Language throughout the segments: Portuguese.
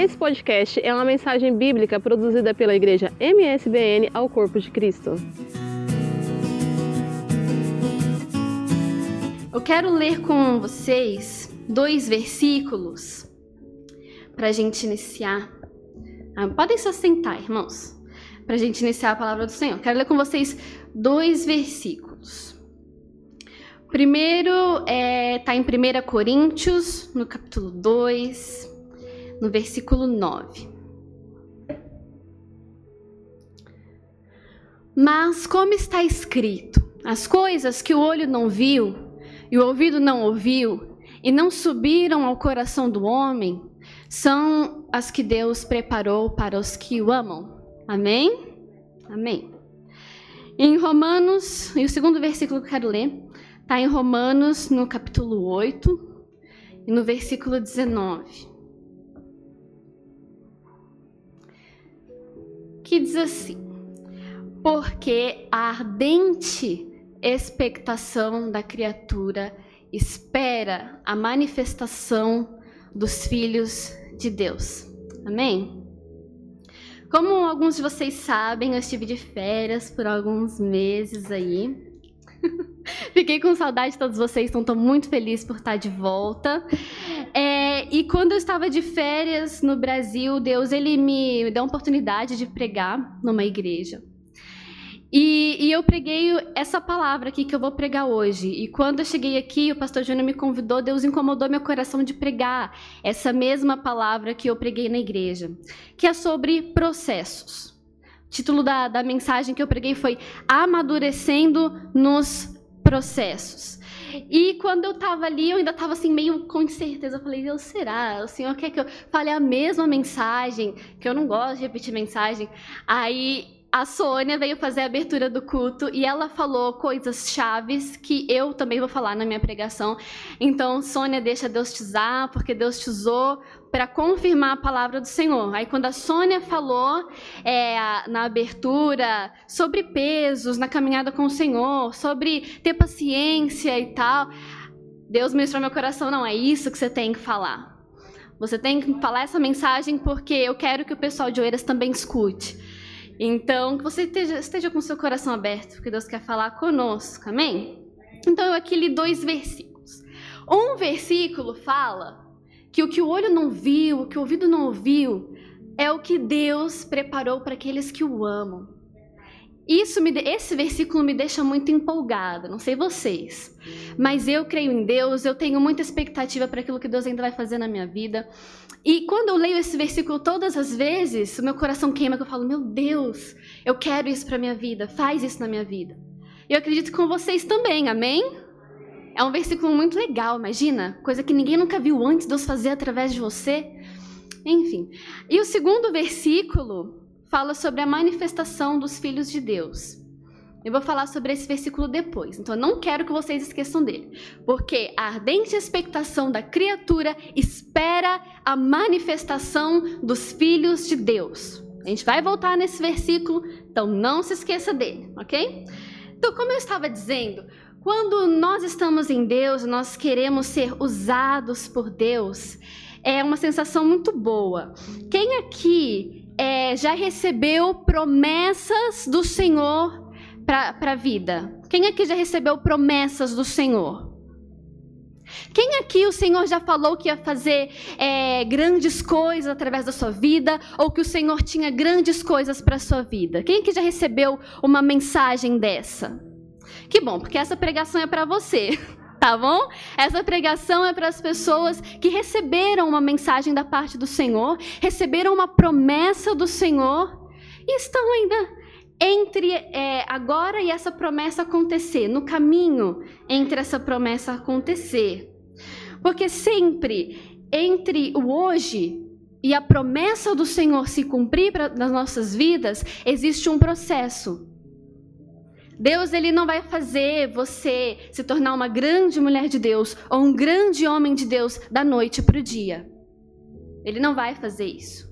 Esse podcast é uma mensagem bíblica produzida pela igreja MSBN ao Corpo de Cristo. Eu quero ler com vocês dois versículos para a gente iniciar. Ah, podem se assentar, irmãos, para a gente iniciar a palavra do Senhor. Quero ler com vocês dois versículos. Primeiro está é, tá em 1 Coríntios, no capítulo 2, no versículo 9. Mas como está escrito, as coisas que o olho não viu e o ouvido não ouviu e não subiram ao coração do homem, são as que Deus preparou para os que o amam. Amém? Amém. Em Romanos, e o segundo versículo que eu quero ler, Está em Romanos, no capítulo 8 e no versículo 19. Que diz assim: Porque a ardente expectação da criatura espera a manifestação dos filhos de Deus. Amém? Como alguns de vocês sabem, eu estive de férias por alguns meses aí. Fiquei com saudade de todos vocês, então estou muito feliz por estar de volta. E quando eu estava de férias no Brasil, Deus ele me deu a oportunidade de pregar numa igreja. E, e, eu preguei essa palavra aqui que eu vou pregar hoje. E quando eu cheguei aqui, o pastor Júnior me convidou, Deus incomodou meu coração de pregar essa mesma palavra que eu preguei na igreja, que é sobre processos. O título da, da mensagem que eu preguei foi Amadurecendo nos processos. E quando eu estava ali, eu ainda estava assim, meio com incerteza. Eu falei, Deus, será? O Senhor quer que eu fale a mesma mensagem? Que eu não gosto de repetir mensagem. Aí a Sônia veio fazer a abertura do culto e ela falou coisas chaves que eu também vou falar na minha pregação. Então, Sônia, deixa Deus te usar, porque Deus te usou para confirmar a palavra do Senhor. Aí, quando a Sônia falou é, na abertura sobre pesos na caminhada com o Senhor, sobre ter paciência e tal, Deus ministrou meu coração: não, é isso que você tem que falar. Você tem que falar essa mensagem porque eu quero que o pessoal de Oeiras também escute. Então, que você esteja, esteja com seu coração aberto, porque Deus quer falar conosco, amém? Então, eu aqui li dois versículos. Um versículo fala que o que o olho não viu, o que o ouvido não ouviu, é o que Deus preparou para aqueles que o amam. Isso me, esse versículo me deixa muito empolgada, não sei vocês, mas eu creio em Deus, eu tenho muita expectativa para aquilo que Deus ainda vai fazer na minha vida. E quando eu leio esse versículo todas as vezes, o meu coração queima, que eu falo: "Meu Deus, eu quero isso para minha vida, faz isso na minha vida". Eu acredito com vocês também, amém? É um versículo muito legal, imagina? Coisa que ninguém nunca viu antes Deus fazer através de você. Enfim. E o segundo versículo fala sobre a manifestação dos filhos de Deus. Eu vou falar sobre esse versículo depois, então eu não quero que vocês esqueçam dele. Porque a ardente expectação da criatura espera a manifestação dos filhos de Deus. A gente vai voltar nesse versículo, então não se esqueça dele, ok? Então, como eu estava dizendo, quando nós estamos em Deus, nós queremos ser usados por Deus, é uma sensação muito boa. Quem aqui é, já recebeu promessas do Senhor para a vida? Quem aqui já recebeu promessas do Senhor? Quem aqui o Senhor já falou que ia fazer é, grandes coisas através da sua vida, ou que o Senhor tinha grandes coisas para a sua vida? Quem aqui já recebeu uma mensagem dessa? Que bom, porque essa pregação é para você. Tá bom? Essa pregação é para as pessoas que receberam uma mensagem da parte do Senhor, receberam uma promessa do Senhor e estão ainda entre é, agora e essa promessa acontecer, no caminho entre essa promessa acontecer. Porque sempre entre o hoje e a promessa do Senhor se cumprir pra, nas nossas vidas, existe um processo. Deus ele não vai fazer você se tornar uma grande mulher de Deus ou um grande homem de Deus da noite para o dia. Ele não vai fazer isso.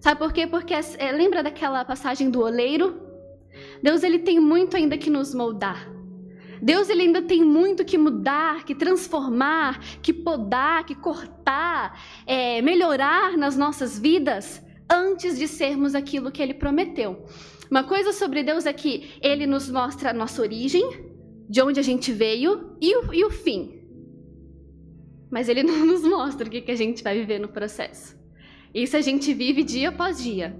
Sabe por quê? Porque é, lembra daquela passagem do oleiro? Deus ele tem muito ainda que nos moldar. Deus ele ainda tem muito que mudar, que transformar, que podar, que cortar, é, melhorar nas nossas vidas antes de sermos aquilo que ele prometeu. Uma coisa sobre Deus é que ele nos mostra a nossa origem, de onde a gente veio e o, e o fim. Mas ele não nos mostra o que, que a gente vai viver no processo. Isso a gente vive dia após dia.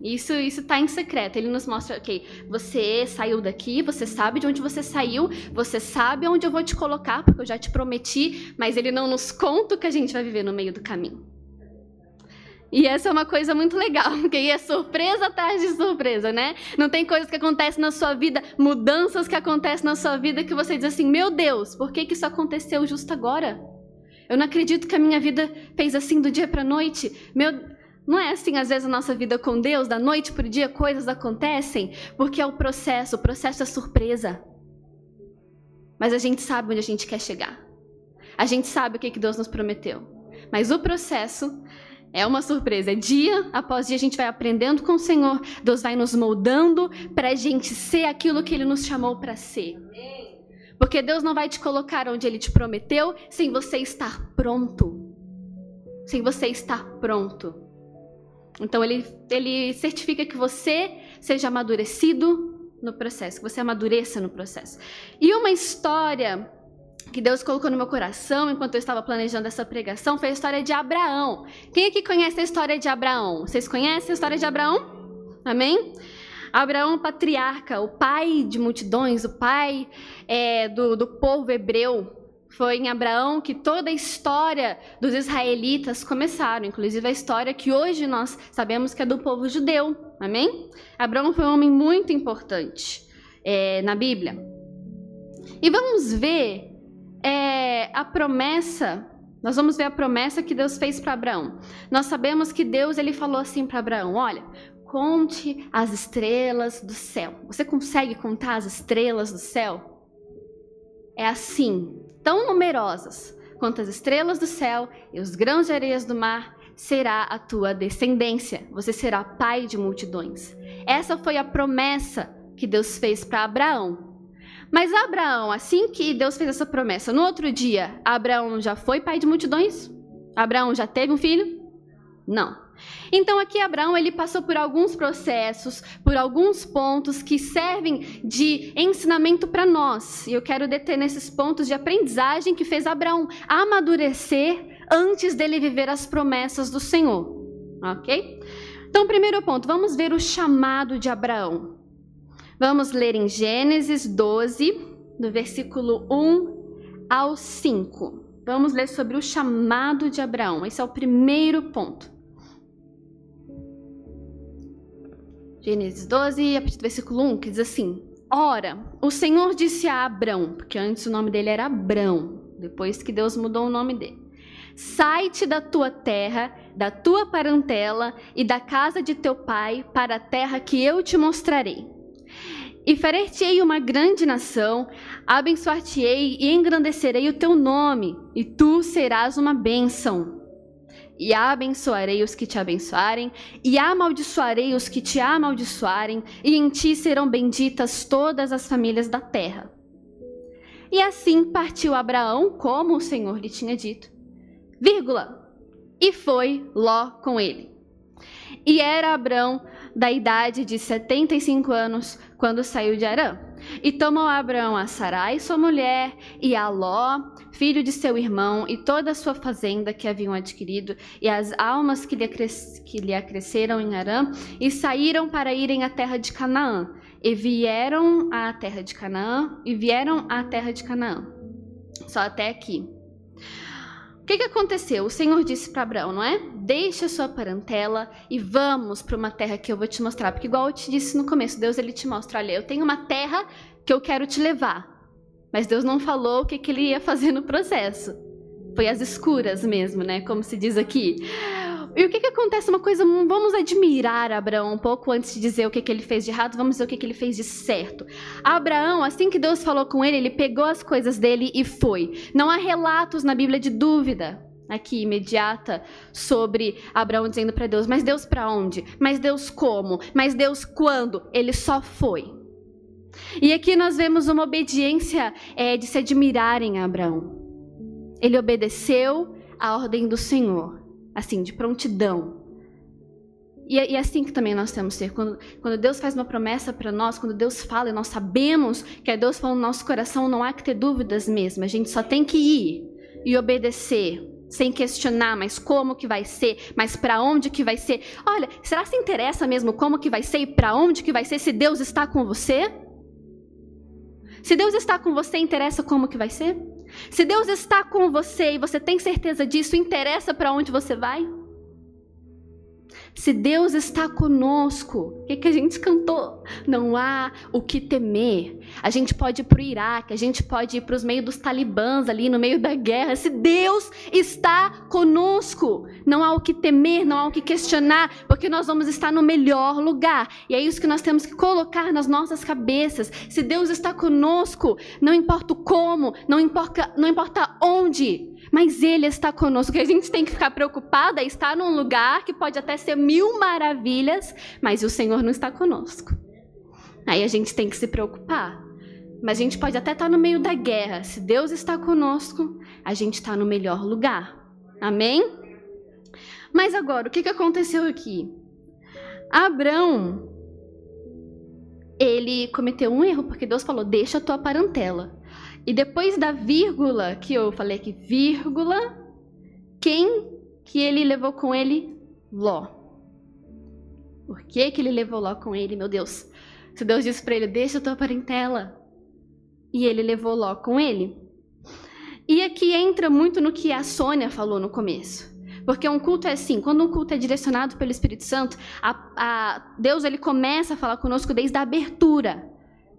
Isso isso está em secreto. Ele nos mostra, ok, você saiu daqui, você sabe de onde você saiu, você sabe onde eu vou te colocar, porque eu já te prometi, mas ele não nos conta o que a gente vai viver no meio do caminho. E essa é uma coisa muito legal, porque aí é surpresa atrás de surpresa, né? Não tem coisas que acontecem na sua vida, mudanças que acontecem na sua vida que você diz assim: meu Deus, por que, que isso aconteceu justo agora? Eu não acredito que a minha vida fez assim do dia para noite. Meu, não é assim, às vezes, a nossa vida com Deus, da noite para o dia, coisas acontecem, porque é o processo, o processo é surpresa. Mas a gente sabe onde a gente quer chegar. A gente sabe o que, que Deus nos prometeu. Mas o processo é uma surpresa. Dia após dia a gente vai aprendendo com o Senhor. Deus vai nos moldando para a gente ser aquilo que Ele nos chamou para ser. Porque Deus não vai te colocar onde Ele te prometeu sem você estar pronto. Sem você estar pronto. Então Ele, ele certifica que você seja amadurecido no processo, que você amadureça no processo. E uma história que Deus colocou no meu coração enquanto eu estava planejando essa pregação foi a história de Abraão. Quem aqui conhece a história de Abraão? Vocês conhecem a história de Abraão? Amém? Abraão, patriarca, o pai de multidões, o pai é, do, do povo hebreu. Foi em Abraão que toda a história dos israelitas começaram, inclusive a história que hoje nós sabemos que é do povo judeu. Amém? Abraão foi um homem muito importante é, na Bíblia. E vamos ver é a promessa, nós vamos ver a promessa que Deus fez para Abraão. Nós sabemos que Deus ele falou assim para Abraão: olha, conte as estrelas do céu. Você consegue contar as estrelas do céu? É assim, tão numerosas quanto as estrelas do céu e os grãos de areias do mar será a tua descendência. Você será pai de multidões. Essa foi a promessa que Deus fez para Abraão. Mas Abraão, assim que Deus fez essa promessa, no outro dia, Abraão já foi pai de multidões? Abraão já teve um filho? Não. Então aqui Abraão ele passou por alguns processos, por alguns pontos que servem de ensinamento para nós. E eu quero deter nesses pontos de aprendizagem que fez Abraão amadurecer antes dele viver as promessas do Senhor. OK? Então, primeiro ponto, vamos ver o chamado de Abraão. Vamos ler em Gênesis 12, do versículo 1 ao 5. Vamos ler sobre o chamado de Abraão. Esse é o primeiro ponto. Gênesis 12, a partir do versículo 1, que diz assim: Ora, o Senhor disse a Abrão, porque antes o nome dele era Abrão, depois que Deus mudou o nome dele: Sai-te da tua terra, da tua parentela e da casa de teu pai para a terra que eu te mostrarei. E farei-te-ei uma grande nação, abençoar-te-ei e engrandecerei o teu nome, e tu serás uma bênção. E abençoarei os que te abençoarem, e amaldiçoarei os que te amaldiçoarem, e em ti serão benditas todas as famílias da terra. E assim partiu Abraão, como o Senhor lhe tinha dito. Vírgula. E foi Ló com ele. E era Abraão da idade de 75 anos quando saiu de Arã. E tomou Abraão a Sarai, sua mulher, e a Ló, filho de seu irmão, e toda a sua fazenda que haviam adquirido, e as almas que lhe, que lhe acresceram em Arã, e saíram para irem à terra de Canaã. E vieram à terra de Canaã, e vieram à terra de Canaã. Só até aqui que, que aconteceu? O Senhor disse para Abraão, não é? Deixa a sua parentela e vamos para uma terra que eu vou te mostrar. Porque igual eu te disse no começo, Deus ele te mostra, olha, eu tenho uma terra que eu quero te levar. Mas Deus não falou o que, que ele ia fazer no processo. Foi às escuras mesmo, né? Como se diz aqui. E o que, que acontece? Uma coisa, vamos admirar Abraão um pouco antes de dizer o que, que ele fez de errado, vamos dizer o que, que ele fez de certo. Abraão, assim que Deus falou com ele, ele pegou as coisas dele e foi. Não há relatos na Bíblia de dúvida aqui imediata sobre Abraão dizendo para Deus: Mas Deus para onde? Mas Deus como? Mas Deus quando? Ele só foi. E aqui nós vemos uma obediência é, de se admirarem a Abraão. Ele obedeceu à ordem do Senhor, assim, de prontidão. E é, e é assim que também nós temos que ser. Quando, quando Deus faz uma promessa para nós, quando Deus fala e nós sabemos que é Deus falando no nosso coração, não há que ter dúvidas mesmo. A gente só tem que ir e obedecer, sem questionar, mas como que vai ser, mas para onde que vai ser. Olha, será que interessa mesmo como que vai ser e para onde que vai ser se Deus está com você? Se Deus está com você, interessa como que vai ser? Se Deus está com você e você tem certeza disso, interessa para onde você vai? Se Deus está conosco, o que, que a gente cantou? Não há o que temer. A gente pode ir para o Iraque, a gente pode ir para os meios dos talibãs ali no meio da guerra. Se Deus está conosco, não há o que temer, não há o que questionar, porque nós vamos estar no melhor lugar. E é isso que nós temos que colocar nas nossas cabeças. Se Deus está conosco, não importa o como, não importa, não importa onde, mas Ele está conosco. A gente tem que ficar preocupada estar num lugar que pode até ser mil maravilhas, mas o Senhor não está conosco. Aí a gente tem que se preocupar. Mas a gente pode até estar no meio da guerra. Se Deus está conosco, a gente está no melhor lugar. Amém? Mas agora, o que aconteceu aqui? Abraão, ele cometeu um erro, porque Deus falou: deixa a tua parentela. E depois da vírgula, que eu falei aqui, vírgula, quem que ele levou com ele? Ló. Por que, que ele levou Ló com ele, meu Deus? Se Deus disse para ele, deixa a tua parentela. E ele levou Ló com ele. E aqui entra muito no que a Sônia falou no começo. Porque um culto é assim, quando um culto é direcionado pelo Espírito Santo, a, a, Deus ele começa a falar conosco desde a abertura.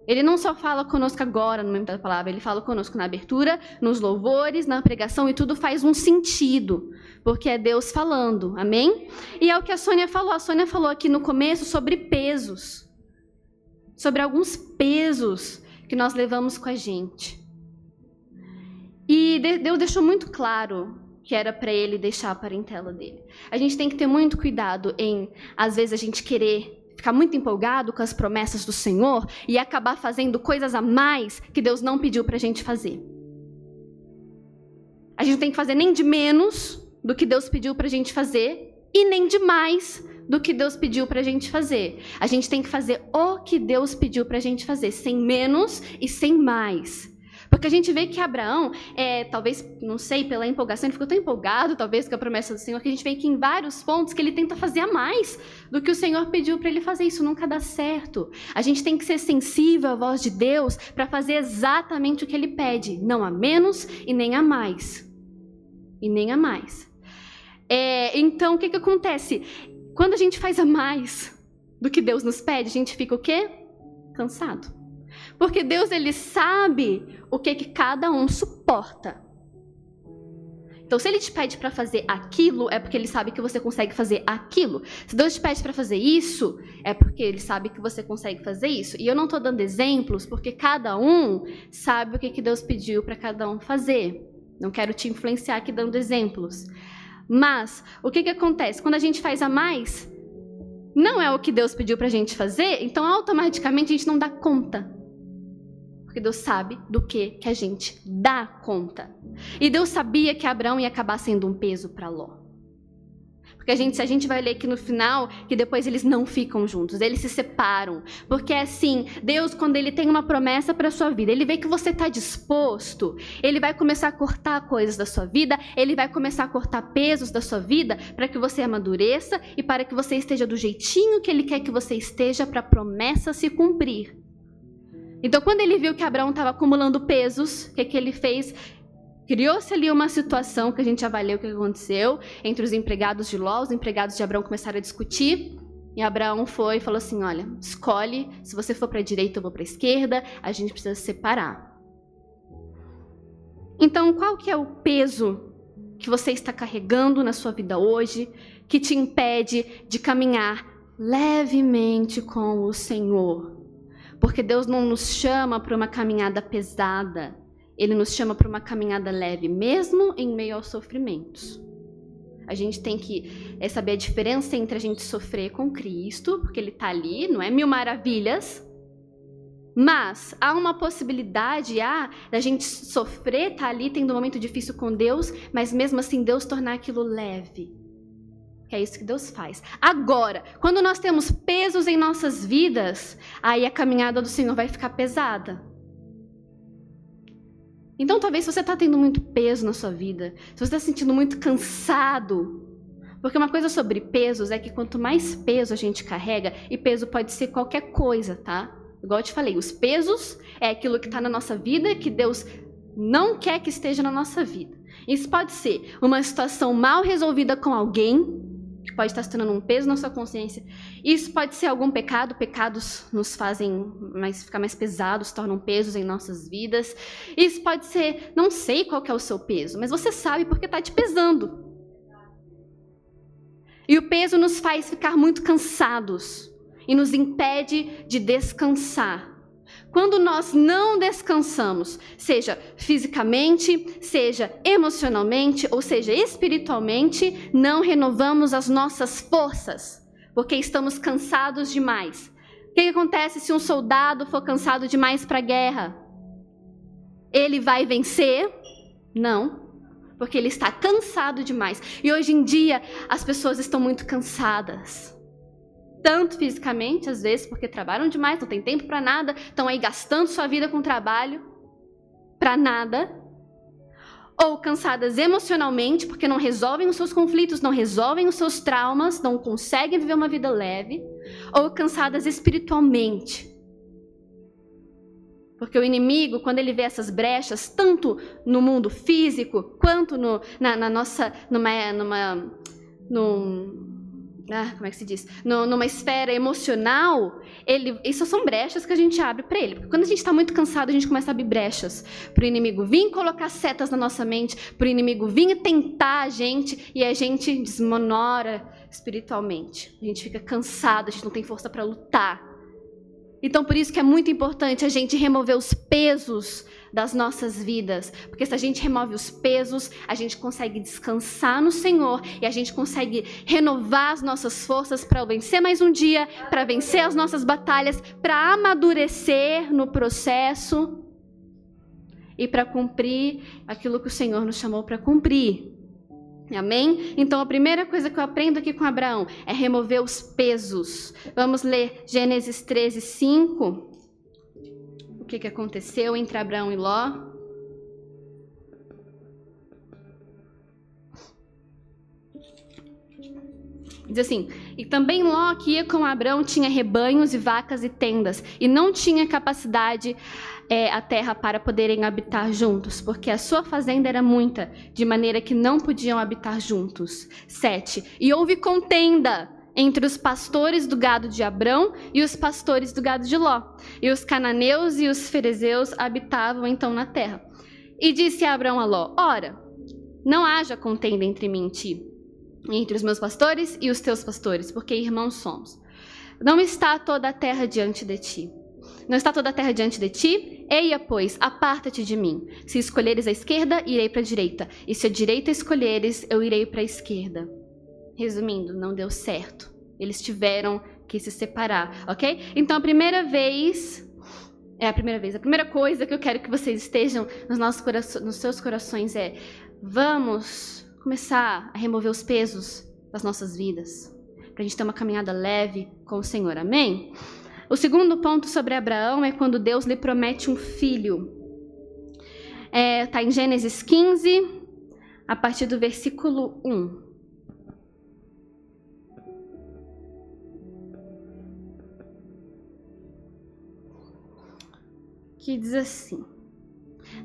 Ele não só fala conosco agora no momento da palavra, ele fala conosco na abertura, nos louvores, na pregação e tudo faz um sentido, porque é Deus falando, amém? E é o que a Sônia falou. A Sônia falou aqui no começo sobre pesos, sobre alguns pesos que nós levamos com a gente. E Deus deixou muito claro que era para ele deixar a parentela dele. A gente tem que ter muito cuidado em, às vezes, a gente querer ficar muito empolgado com as promessas do Senhor e acabar fazendo coisas a mais que Deus não pediu para a gente fazer. A gente não tem que fazer nem de menos do que Deus pediu para a gente fazer e nem de mais do que Deus pediu para a gente fazer. A gente tem que fazer o que Deus pediu para a gente fazer, sem menos e sem mais. Porque a gente vê que Abraão, é, talvez, não sei, pela empolgação, ele ficou tão empolgado, talvez, com a promessa do Senhor, que a gente vê que em vários pontos que ele tenta fazer a mais do que o Senhor pediu para ele fazer. Isso nunca dá certo. A gente tem que ser sensível à voz de Deus para fazer exatamente o que ele pede, não a menos e nem a mais. E nem a mais. É, então, o que, que acontece? Quando a gente faz a mais do que Deus nos pede, a gente fica o quê? Cansado. Porque Deus ele sabe o que que cada um suporta. Então, se ele te pede para fazer aquilo, é porque ele sabe que você consegue fazer aquilo. Se Deus te pede para fazer isso, é porque ele sabe que você consegue fazer isso. E eu não estou dando exemplos, porque cada um sabe o que, que Deus pediu para cada um fazer. Não quero te influenciar aqui dando exemplos. Mas, o que, que acontece? Quando a gente faz a mais, não é o que Deus pediu para a gente fazer, então automaticamente a gente não dá conta. Porque Deus sabe do que, que a gente dá conta. E Deus sabia que Abraão ia acabar sendo um peso para Ló. Porque a gente, se a gente vai ler aqui no final, que depois eles não ficam juntos, eles se separam. Porque é assim, Deus, quando ele tem uma promessa para sua vida, ele vê que você está disposto, ele vai começar a cortar coisas da sua vida, ele vai começar a cortar pesos da sua vida para que você amadureça e para que você esteja do jeitinho que ele quer que você esteja para a promessa se cumprir. Então, quando ele viu que Abraão estava acumulando pesos, o que, que ele fez? Criou-se ali uma situação que a gente avaliou o que aconteceu entre os empregados de Ló, os empregados de Abraão começaram a discutir. E Abraão foi e falou assim: Olha, escolhe, se você for para a direita, eu vou para a esquerda, a gente precisa separar. Então, qual que é o peso que você está carregando na sua vida hoje que te impede de caminhar levemente com o Senhor? Porque Deus não nos chama para uma caminhada pesada, Ele nos chama para uma caminhada leve, mesmo em meio aos sofrimentos. A gente tem que é, saber a diferença entre a gente sofrer com Cristo, porque Ele está ali, não é mil maravilhas, Mas há uma possibilidade, há, da gente sofrer, tá ali tendo um momento difícil com Deus, mas mesmo assim Deus tornar aquilo leve. Que é isso que Deus faz. Agora, quando nós temos pesos em nossas vidas, aí a caminhada do Senhor vai ficar pesada. Então, talvez se você está tendo muito peso na sua vida, se você está se sentindo muito cansado, porque uma coisa sobre pesos é que quanto mais peso a gente carrega, e peso pode ser qualquer coisa, tá? Igual eu te falei, os pesos é aquilo que está na nossa vida que Deus não quer que esteja na nossa vida. Isso pode ser uma situação mal resolvida com alguém, que pode estar se tornando um peso na sua consciência. Isso pode ser algum pecado, pecados nos fazem mais, ficar mais pesados, tornam pesos em nossas vidas. Isso pode ser, não sei qual é o seu peso, mas você sabe porque está te pesando. E o peso nos faz ficar muito cansados e nos impede de descansar. Quando nós não descansamos, seja fisicamente, seja emocionalmente, ou seja espiritualmente, não renovamos as nossas forças, porque estamos cansados demais. O que acontece se um soldado for cansado demais para a guerra? Ele vai vencer? Não, porque ele está cansado demais. E hoje em dia as pessoas estão muito cansadas tanto fisicamente, às vezes, porque trabalham demais, não tem tempo para nada, estão aí gastando sua vida com trabalho para nada, ou cansadas emocionalmente, porque não resolvem os seus conflitos, não resolvem os seus traumas, não conseguem viver uma vida leve, ou cansadas espiritualmente. Porque o inimigo, quando ele vê essas brechas, tanto no mundo físico, quanto no, na, na nossa, numa, numa, num, ah, como é que se diz? No, numa esfera emocional, ele, isso são brechas que a gente abre para ele. Porque quando a gente está muito cansado, a gente começa a abrir brechas para o inimigo vir colocar setas na nossa mente, para o inimigo vir tentar a gente e a gente desmonora espiritualmente. A gente fica cansado, a gente não tem força para lutar. Então, por isso que é muito importante a gente remover os pesos das nossas vidas. Porque se a gente remove os pesos, a gente consegue descansar no Senhor e a gente consegue renovar as nossas forças para vencer mais um dia, para vencer as nossas batalhas, para amadurecer no processo e para cumprir aquilo que o Senhor nos chamou para cumprir. Amém? Então a primeira coisa que eu aprendo aqui com Abraão é remover os pesos. Vamos ler Gênesis 13, 5 que, que aconteceu entre Abraão e Ló. Diz assim: E também Ló, que ia com Abraão, tinha rebanhos e vacas e tendas, e não tinha capacidade é, a terra para poderem habitar juntos, porque a sua fazenda era muita, de maneira que não podiam habitar juntos. 7. E houve contenda entre os pastores do gado de Abrão e os pastores do gado de Ló. E os cananeus e os ferezeus habitavam então na terra. E disse Abrão a Ló: Ora, não haja contenda entre mim e ti, entre os meus pastores e os teus pastores, porque irmãos somos. Não está toda a terra diante de ti. Não está toda a terra diante de ti? Eia, pois, aparta-te de mim. Se escolheres a esquerda, irei para a direita. E se a direita escolheres, eu irei para a esquerda. Resumindo, não deu certo. Eles tiveram que se separar, ok? Então, a primeira vez. É a primeira vez. A primeira coisa que eu quero que vocês estejam nos, nossos corações, nos seus corações é: vamos começar a remover os pesos das nossas vidas. Para a gente ter uma caminhada leve com o Senhor, amém? O segundo ponto sobre Abraão é quando Deus lhe promete um filho. Está é, em Gênesis 15, a partir do versículo 1. Que diz assim: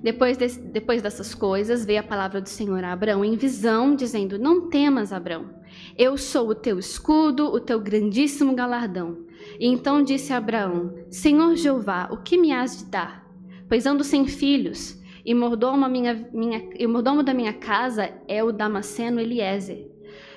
depois, de, depois dessas coisas, veio a palavra do Senhor a Abraão em visão, dizendo: Não temas, Abraão, eu sou o teu escudo, o teu grandíssimo galardão. E então disse Abraão: Senhor Jeová, o que me has de dar? Pois ando sem filhos, e mordomo, minha, minha, mordomo da minha casa é o Damasceno Eliezer.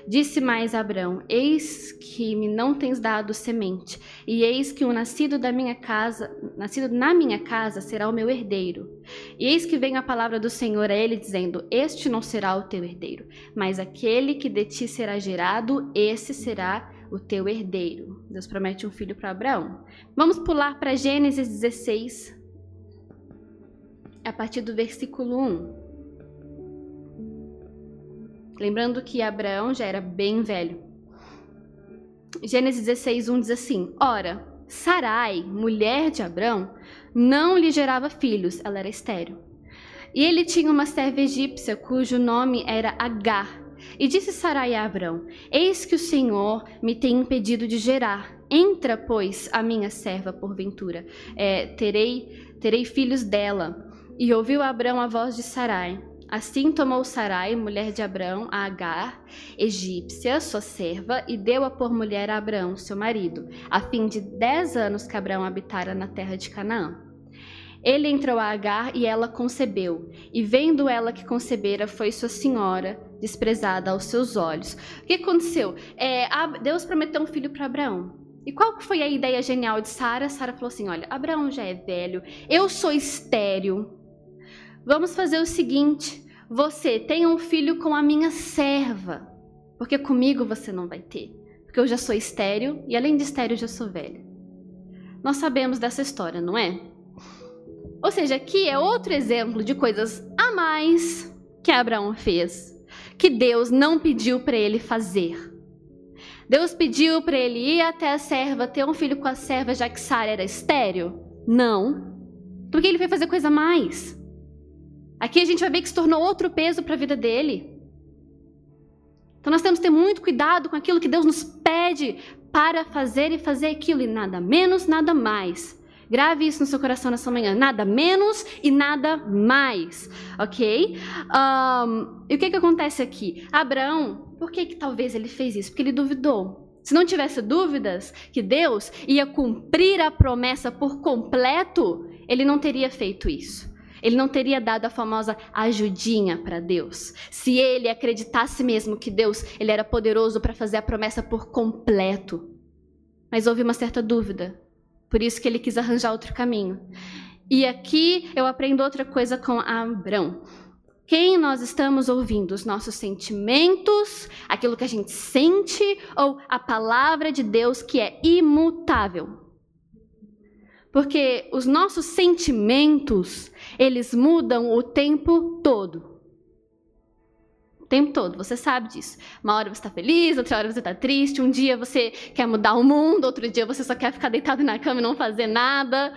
Disse mais Abraão: Eis que me não tens dado semente, e eis que o nascido da minha casa, nascido na minha casa, será o meu herdeiro. E eis que vem a palavra do Senhor a ele dizendo: Este não será o teu herdeiro, mas aquele que de ti será gerado, esse será o teu herdeiro. Deus promete um filho para Abraão. Vamos pular para Gênesis 16, a partir do versículo 1. Lembrando que Abraão já era bem velho. Gênesis 16, 1 diz assim: Ora, Sarai, mulher de Abraão, não lhe gerava filhos, ela era estéril. E ele tinha uma serva egípcia cujo nome era Agar. E disse Sarai a Abraão: Eis que o Senhor me tem impedido de gerar. Entra, pois, a minha serva, porventura. É, terei, terei filhos dela. E ouviu Abraão a voz de Sarai. Assim tomou Sarai, mulher de Abraão, a Agar, egípcia, sua serva, e deu-a por mulher a Abraão, seu marido, a fim de dez anos que Abraão habitara na terra de Canaã. Ele entrou a Agar e ela concebeu, e vendo ela que concebera, foi sua senhora, desprezada aos seus olhos. O que aconteceu? É, Deus prometeu um filho para Abraão. E qual foi a ideia genial de Sara? Sara falou assim: Olha, Abraão já é velho, eu sou estéril, Vamos fazer o seguinte: você tem um filho com a minha serva, porque comigo você não vai ter, porque eu já sou estéril e além de estéril já sou velha. Nós sabemos dessa história, não é? Ou seja, aqui é outro exemplo de coisas a mais que Abraão fez, que Deus não pediu para ele fazer. Deus pediu para ele ir até a serva, ter um filho com a serva, já que Sara era estéril? Não. Porque ele foi fazer coisa a mais. Aqui a gente vai ver que se tornou outro peso para a vida dele. Então nós temos que ter muito cuidado com aquilo que Deus nos pede para fazer e fazer aquilo, e nada menos, nada mais. Grave isso no seu coração nessa manhã. Nada menos e nada mais, ok? Um, e o que, que acontece aqui? Abraão, por que, que talvez ele fez isso? Porque ele duvidou. Se não tivesse dúvidas que Deus ia cumprir a promessa por completo, ele não teria feito isso. Ele não teria dado a famosa ajudinha para Deus. Se ele acreditasse mesmo que Deus ele era poderoso para fazer a promessa por completo. Mas houve uma certa dúvida. Por isso que ele quis arranjar outro caminho. E aqui eu aprendo outra coisa com Abrão. Quem nós estamos ouvindo? Os nossos sentimentos, aquilo que a gente sente, ou a palavra de Deus que é imutável? Porque os nossos sentimentos, eles mudam o tempo todo. O tempo todo, você sabe disso. Uma hora você está feliz, outra hora você está triste, um dia você quer mudar o mundo, outro dia você só quer ficar deitado na cama e não fazer nada.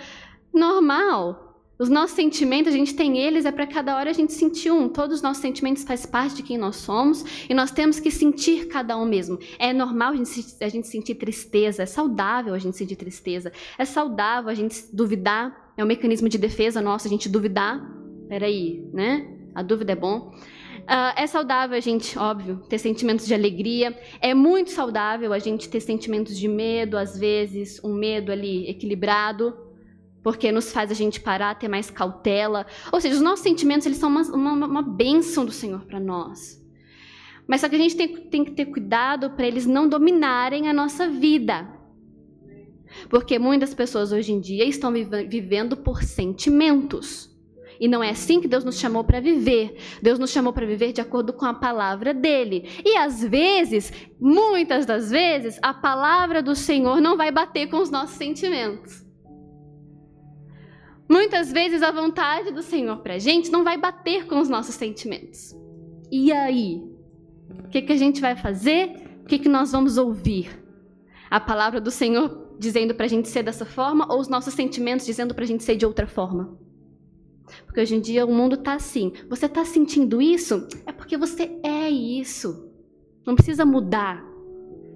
Normal. Os nossos sentimentos, a gente tem eles, é para cada hora a gente sentir um. Todos os nossos sentimentos fazem parte de quem nós somos e nós temos que sentir cada um mesmo. É normal a gente, a gente sentir tristeza, é saudável a gente sentir tristeza, é saudável a gente duvidar, é um mecanismo de defesa nosso a gente duvidar. Peraí, né? A dúvida é bom. Uh, é saudável a gente, óbvio, ter sentimentos de alegria. É muito saudável a gente ter sentimentos de medo, às vezes, um medo ali equilibrado porque nos faz a gente parar, ter mais cautela. Ou seja, os nossos sentimentos eles são uma, uma, uma bênção do Senhor para nós. Mas só que a gente tem, tem que ter cuidado para eles não dominarem a nossa vida. Porque muitas pessoas hoje em dia estão vivendo por sentimentos. E não é assim que Deus nos chamou para viver. Deus nos chamou para viver de acordo com a palavra dele. E às vezes, muitas das vezes, a palavra do Senhor não vai bater com os nossos sentimentos. Muitas vezes a vontade do Senhor para a gente não vai bater com os nossos sentimentos. E aí? O que, que a gente vai fazer? O que, que nós vamos ouvir? A palavra do Senhor dizendo para a gente ser dessa forma ou os nossos sentimentos dizendo para a gente ser de outra forma? Porque hoje em dia o mundo está assim. Você está sentindo isso? É porque você é isso. Não precisa mudar.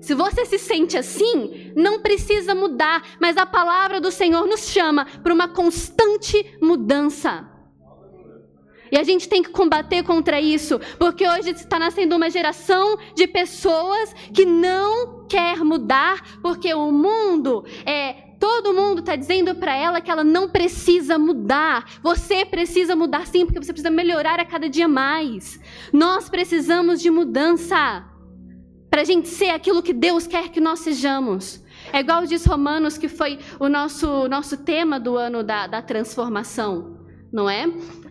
Se você se sente assim, não precisa mudar, mas a palavra do Senhor nos chama para uma constante mudança. E a gente tem que combater contra isso, porque hoje está nascendo uma geração de pessoas que não quer mudar, porque o mundo é todo mundo está dizendo para ela que ela não precisa mudar. Você precisa mudar sim, porque você precisa melhorar a cada dia mais. Nós precisamos de mudança para a gente ser aquilo que Deus quer que nós sejamos. É igual diz Romanos, que foi o nosso, nosso tema do ano da, da transformação, não é?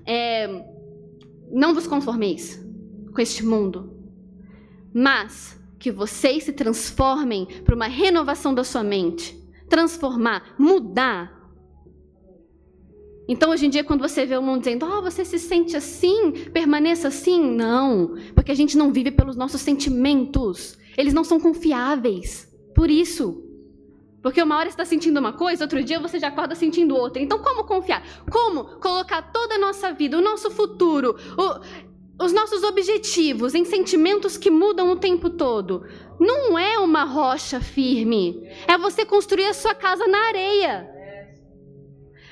é? Não vos conformeis com este mundo, mas que vocês se transformem para uma renovação da sua mente. Transformar, mudar. Então, hoje em dia, quando você vê o mundo dizendo, oh, você se sente assim, permaneça assim, não. Porque a gente não vive pelos nossos sentimentos. Eles não são confiáveis. Por isso. Porque uma hora você está sentindo uma coisa, outro dia você já acorda sentindo outra. Então, como confiar? Como colocar toda a nossa vida, o nosso futuro, o, os nossos objetivos em sentimentos que mudam o tempo todo? Não é uma rocha firme. É você construir a sua casa na areia.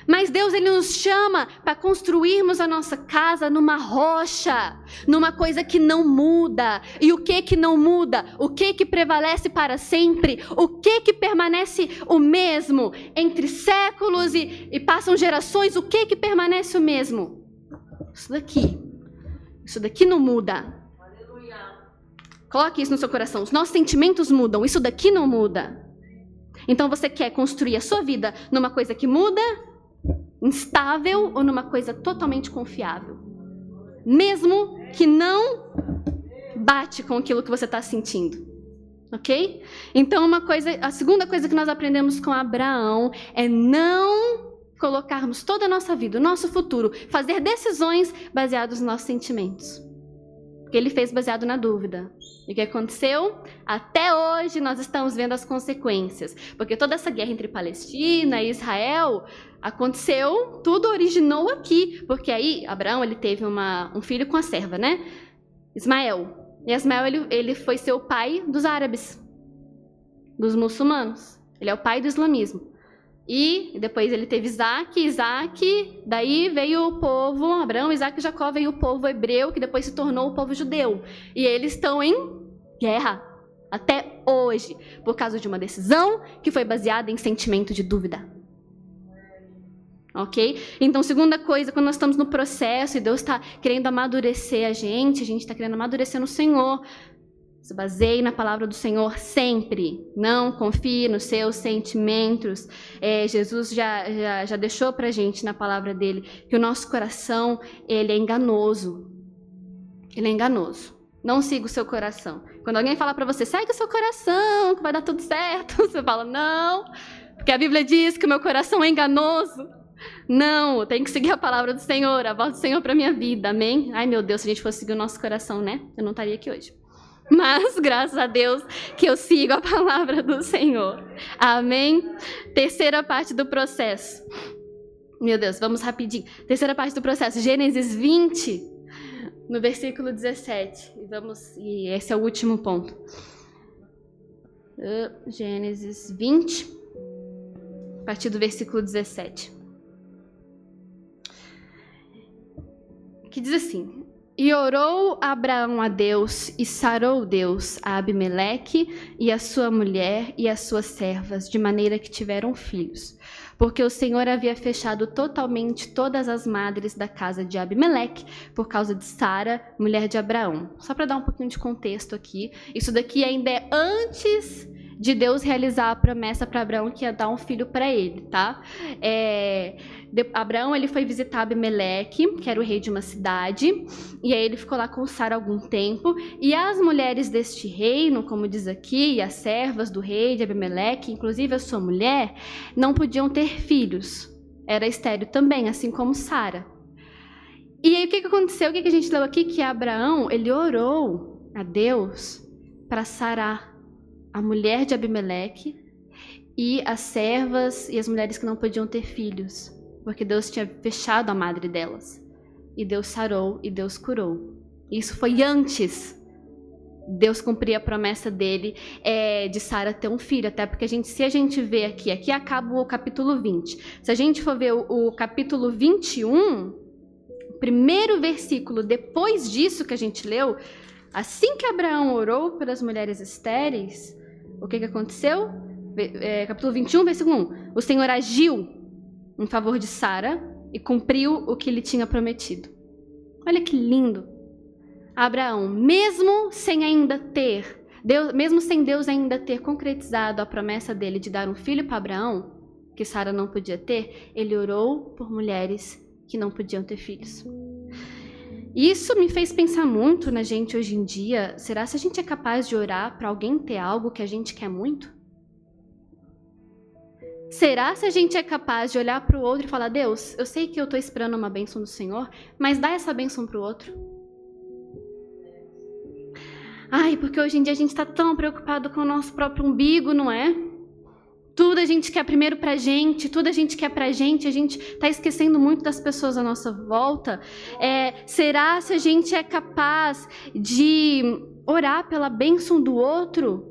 Mas Deus ele nos chama para construirmos a nossa casa numa rocha, numa coisa que não muda. E o que que não muda? O que que prevalece para sempre? O que que permanece o mesmo entre séculos e, e passam gerações? O que que permanece o mesmo? Isso daqui. Isso daqui não muda. Coloque isso no seu coração. Os nossos sentimentos mudam. Isso daqui não muda. Então você quer construir a sua vida numa coisa que muda? Instável ou numa coisa totalmente confiável. Mesmo que não bate com aquilo que você está sentindo. Ok? Então, uma coisa, a segunda coisa que nós aprendemos com Abraão é não colocarmos toda a nossa vida, o nosso futuro, fazer decisões baseadas nos nossos sentimentos. Porque ele fez baseado na dúvida. E o que aconteceu? Até hoje nós estamos vendo as consequências. Porque toda essa guerra entre Palestina e Israel aconteceu, tudo originou aqui. Porque aí Abraão ele teve uma, um filho com a serva, né? Ismael. E Ismael ele, ele foi ser o pai dos árabes, dos muçulmanos. Ele é o pai do islamismo. E depois ele teve Isaac, Isaac, daí veio o povo, Abraão, Isaac e Jacó, veio o povo hebreu, que depois se tornou o povo judeu. E eles estão em guerra até hoje, por causa de uma decisão que foi baseada em sentimento de dúvida. Ok? Então, segunda coisa, quando nós estamos no processo e Deus está querendo amadurecer a gente, a gente está querendo amadurecer no Senhor, se baseie na palavra do Senhor sempre. Não confie nos seus sentimentos. É, Jesus já, já, já deixou para gente na palavra dele que o nosso coração ele é enganoso. Ele é enganoso. Não siga o seu coração. Quando alguém fala para você, segue o seu coração, que vai dar tudo certo, você fala, não, porque a Bíblia diz que o meu coração é enganoso. Não, tem que seguir a palavra do Senhor, a voz do Senhor para minha vida, amém? Ai meu Deus, se a gente fosse seguir o nosso coração, né? Eu não estaria aqui hoje. Mas graças a Deus que eu sigo a palavra do Senhor. Amém? Terceira parte do processo. Meu Deus, vamos rapidinho. Terceira parte do processo, Gênesis 20, no versículo 17. E vamos, e esse é o último ponto. Uh, Gênesis 20, a partir do versículo 17. Que diz assim: e orou Abraão a Deus, e sarou Deus a Abimeleque e a sua mulher e as suas servas, de maneira que tiveram filhos. Porque o Senhor havia fechado totalmente todas as madres da casa de Abimeleque, por causa de Sara, mulher de Abraão. Só para dar um pouquinho de contexto aqui, isso daqui ainda é antes de Deus realizar a promessa para Abraão que ia dar um filho para ele, tá? É, de, Abraão ele foi visitar Abimeleque, que era o rei de uma cidade, e aí ele ficou lá com Sara algum tempo. E as mulheres deste reino, como diz aqui, as servas do rei de Abimeleque, inclusive a sua mulher, não podiam ter filhos. Era estéreo também, assim como Sara. E aí o que, que aconteceu? O que, que a gente leu aqui? Que Abraão ele orou a Deus para sarar a mulher de Abimeleque e as servas e as mulheres que não podiam ter filhos, porque Deus tinha fechado a madre delas. E Deus sarou e Deus curou. Isso foi antes Deus cumprir a promessa dele é, de Sara ter um filho, até porque a gente, se a gente vê aqui, aqui acaba o capítulo 20. Se a gente for ver o, o capítulo 21, o primeiro versículo depois disso que a gente leu, assim que Abraão orou pelas mulheres estéreis, o que, que aconteceu? É, capítulo 21, versículo 1. O Senhor agiu em favor de Sara e cumpriu o que lhe tinha prometido. Olha que lindo. Abraão, mesmo sem ainda ter, Deus, mesmo sem Deus ainda ter concretizado a promessa dele de dar um filho para Abraão, que Sara não podia ter, ele orou por mulheres que não podiam ter filhos. Isso me fez pensar muito na gente hoje em dia. Será se a gente é capaz de orar para alguém ter algo que a gente quer muito? Será se a gente é capaz de olhar para o outro e falar: Deus, eu sei que eu estou esperando uma bênção do Senhor, mas dá essa bênção para o outro? Ai, porque hoje em dia a gente está tão preocupado com o nosso próprio umbigo, não é? Tudo a gente quer primeiro pra gente, tudo a gente quer pra gente, a gente está esquecendo muito das pessoas à nossa volta. É, será se a gente é capaz de orar pela bênção do outro?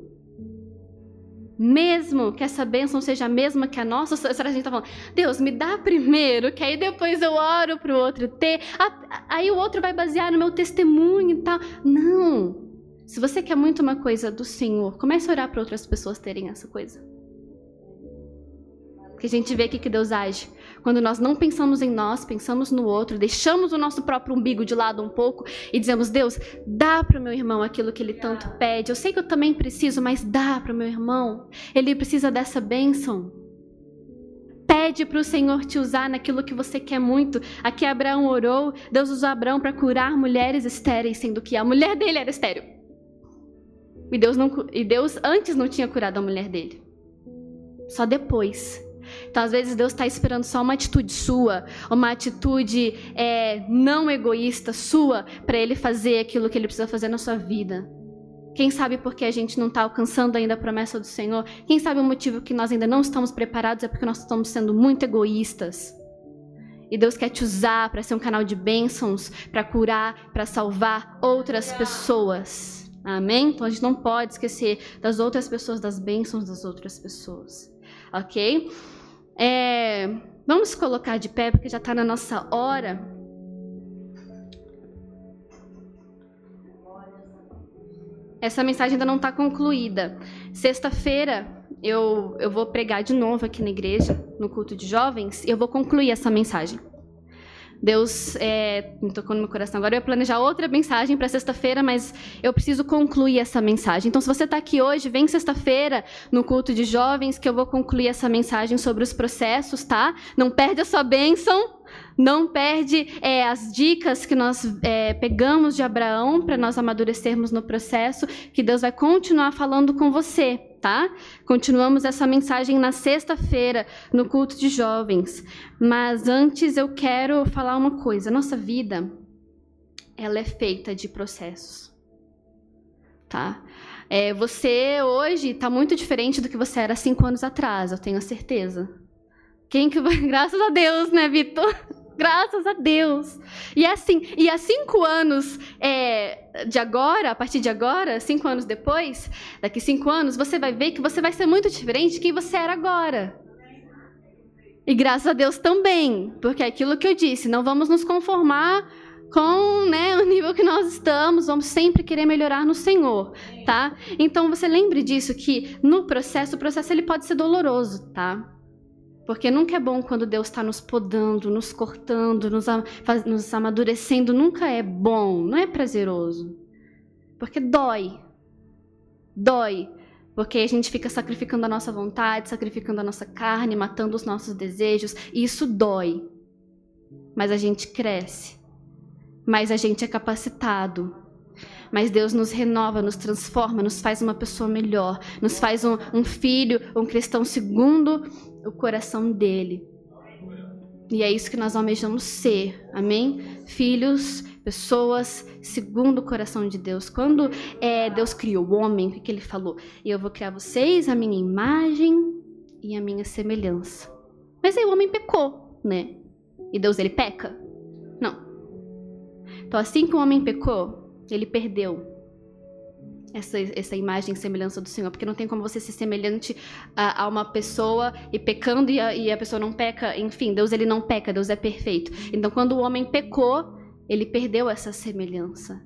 Mesmo que essa bênção seja a mesma que a nossa, será que a gente está falando, Deus, me dá primeiro, que aí depois eu oro para o outro ter, aí o outro vai basear no meu testemunho e tal. Não! Se você quer muito uma coisa do Senhor, comece a orar para outras pessoas terem essa coisa que a gente vê aqui que Deus age. Quando nós não pensamos em nós, pensamos no outro, deixamos o nosso próprio umbigo de lado um pouco e dizemos: Deus, dá para o meu irmão aquilo que ele tanto pede. Eu sei que eu também preciso, mas dá para o meu irmão. Ele precisa dessa bênção. Pede para o Senhor te usar naquilo que você quer muito. Aqui Abraão orou, Deus usou Abraão para curar mulheres estéreis, sendo que a mulher dele era estéril. E Deus, não, e Deus antes não tinha curado a mulher dele. Só depois então, às vezes, Deus está esperando só uma atitude sua, uma atitude é, não egoísta sua, para Ele fazer aquilo que Ele precisa fazer na sua vida. Quem sabe porque a gente não está alcançando ainda a promessa do Senhor? Quem sabe o motivo que nós ainda não estamos preparados é porque nós estamos sendo muito egoístas. E Deus quer te usar para ser um canal de bênçãos, para curar, para salvar outras pessoas. Amém? Então a gente não pode esquecer das outras pessoas, das bênçãos das outras pessoas. Ok? É, vamos colocar de pé, porque já está na nossa hora. Essa mensagem ainda não está concluída. Sexta-feira eu, eu vou pregar de novo aqui na igreja, no culto de jovens, e eu vou concluir essa mensagem. Deus é, me tocou no meu coração. Agora eu ia planejar outra mensagem para sexta-feira, mas eu preciso concluir essa mensagem. Então, se você está aqui hoje, vem sexta-feira no culto de jovens, que eu vou concluir essa mensagem sobre os processos, tá? Não perde a sua bênção. Não perde é, as dicas que nós é, pegamos de Abraão para nós amadurecermos no processo, que Deus vai continuar falando com você, tá? Continuamos essa mensagem na sexta-feira, no culto de jovens. Mas antes eu quero falar uma coisa. Nossa vida, ela é feita de processos, tá? É, você hoje está muito diferente do que você era cinco anos atrás, eu tenho a certeza. Quem que vai... Graças a Deus, né, Vitor? Graças a Deus. E assim, e há cinco anos é, de agora, a partir de agora, cinco anos depois, daqui cinco anos, você vai ver que você vai ser muito diferente de quem você era agora. E graças a Deus também, porque é aquilo que eu disse, não vamos nos conformar com né, o nível que nós estamos, vamos sempre querer melhorar no Senhor, tá? Então você lembre disso que no processo, o processo ele pode ser doloroso, tá? Porque nunca é bom quando Deus está nos podando, nos cortando, nos, nos amadurecendo. Nunca é bom, não é prazeroso. Porque dói. Dói. Porque a gente fica sacrificando a nossa vontade, sacrificando a nossa carne, matando os nossos desejos. E isso dói. Mas a gente cresce. Mas a gente é capacitado. Mas Deus nos renova, nos transforma, nos faz uma pessoa melhor, nos faz um, um filho, um cristão segundo o coração dele. E é isso que nós almejamos ser, amém? Filhos, pessoas segundo o coração de Deus. Quando é, Deus criou o homem, o que, ele falou? Eu vou criar vocês a minha imagem e a minha semelhança. Mas aí o homem pecou, né? E Deus ele peca? Não. Então assim que o homem pecou, ele perdeu essa, essa imagem e semelhança do Senhor, porque não tem como você ser semelhante a, a uma pessoa e pecando e a, e a, pessoa não peca, enfim, Deus ele não peca, Deus é perfeito. Então, quando o homem pecou, ele perdeu essa semelhança.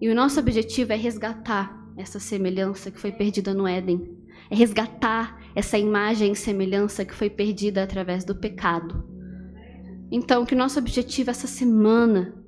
E o nosso objetivo é resgatar essa semelhança que foi perdida no Éden. É resgatar essa imagem e semelhança que foi perdida através do pecado. Então, que o nosso objetivo essa semana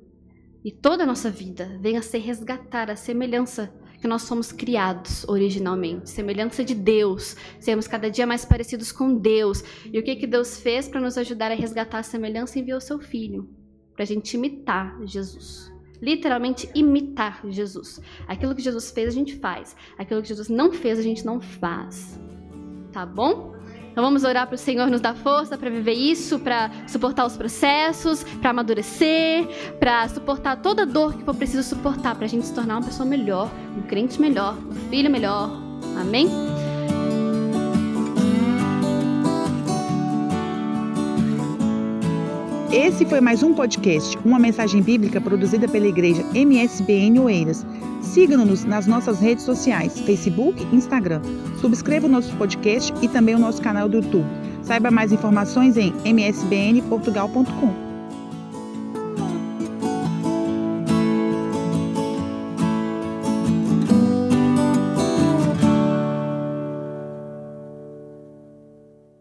e toda a nossa vida venha a ser resgatar a semelhança que nós somos criados originalmente, semelhança de Deus, sermos cada dia mais parecidos com Deus. E o que, que Deus fez para nos ajudar a resgatar a semelhança? Enviou seu Filho, para a gente imitar Jesus. Literalmente imitar Jesus. Aquilo que Jesus fez, a gente faz. Aquilo que Jesus não fez, a gente não faz. Tá bom? Então vamos orar para o Senhor nos dar força para viver isso, para suportar os processos, para amadurecer, para suportar toda dor que for preciso suportar, para a gente se tornar uma pessoa melhor, um crente melhor, um filho melhor. Amém? Esse foi mais um podcast, uma mensagem bíblica produzida pela igreja MSBN Oeiras. Siga-nos nas nossas redes sociais, Facebook e Instagram. Subscreva o nosso podcast e também o nosso canal do YouTube. Saiba mais informações em msbnportugal.com.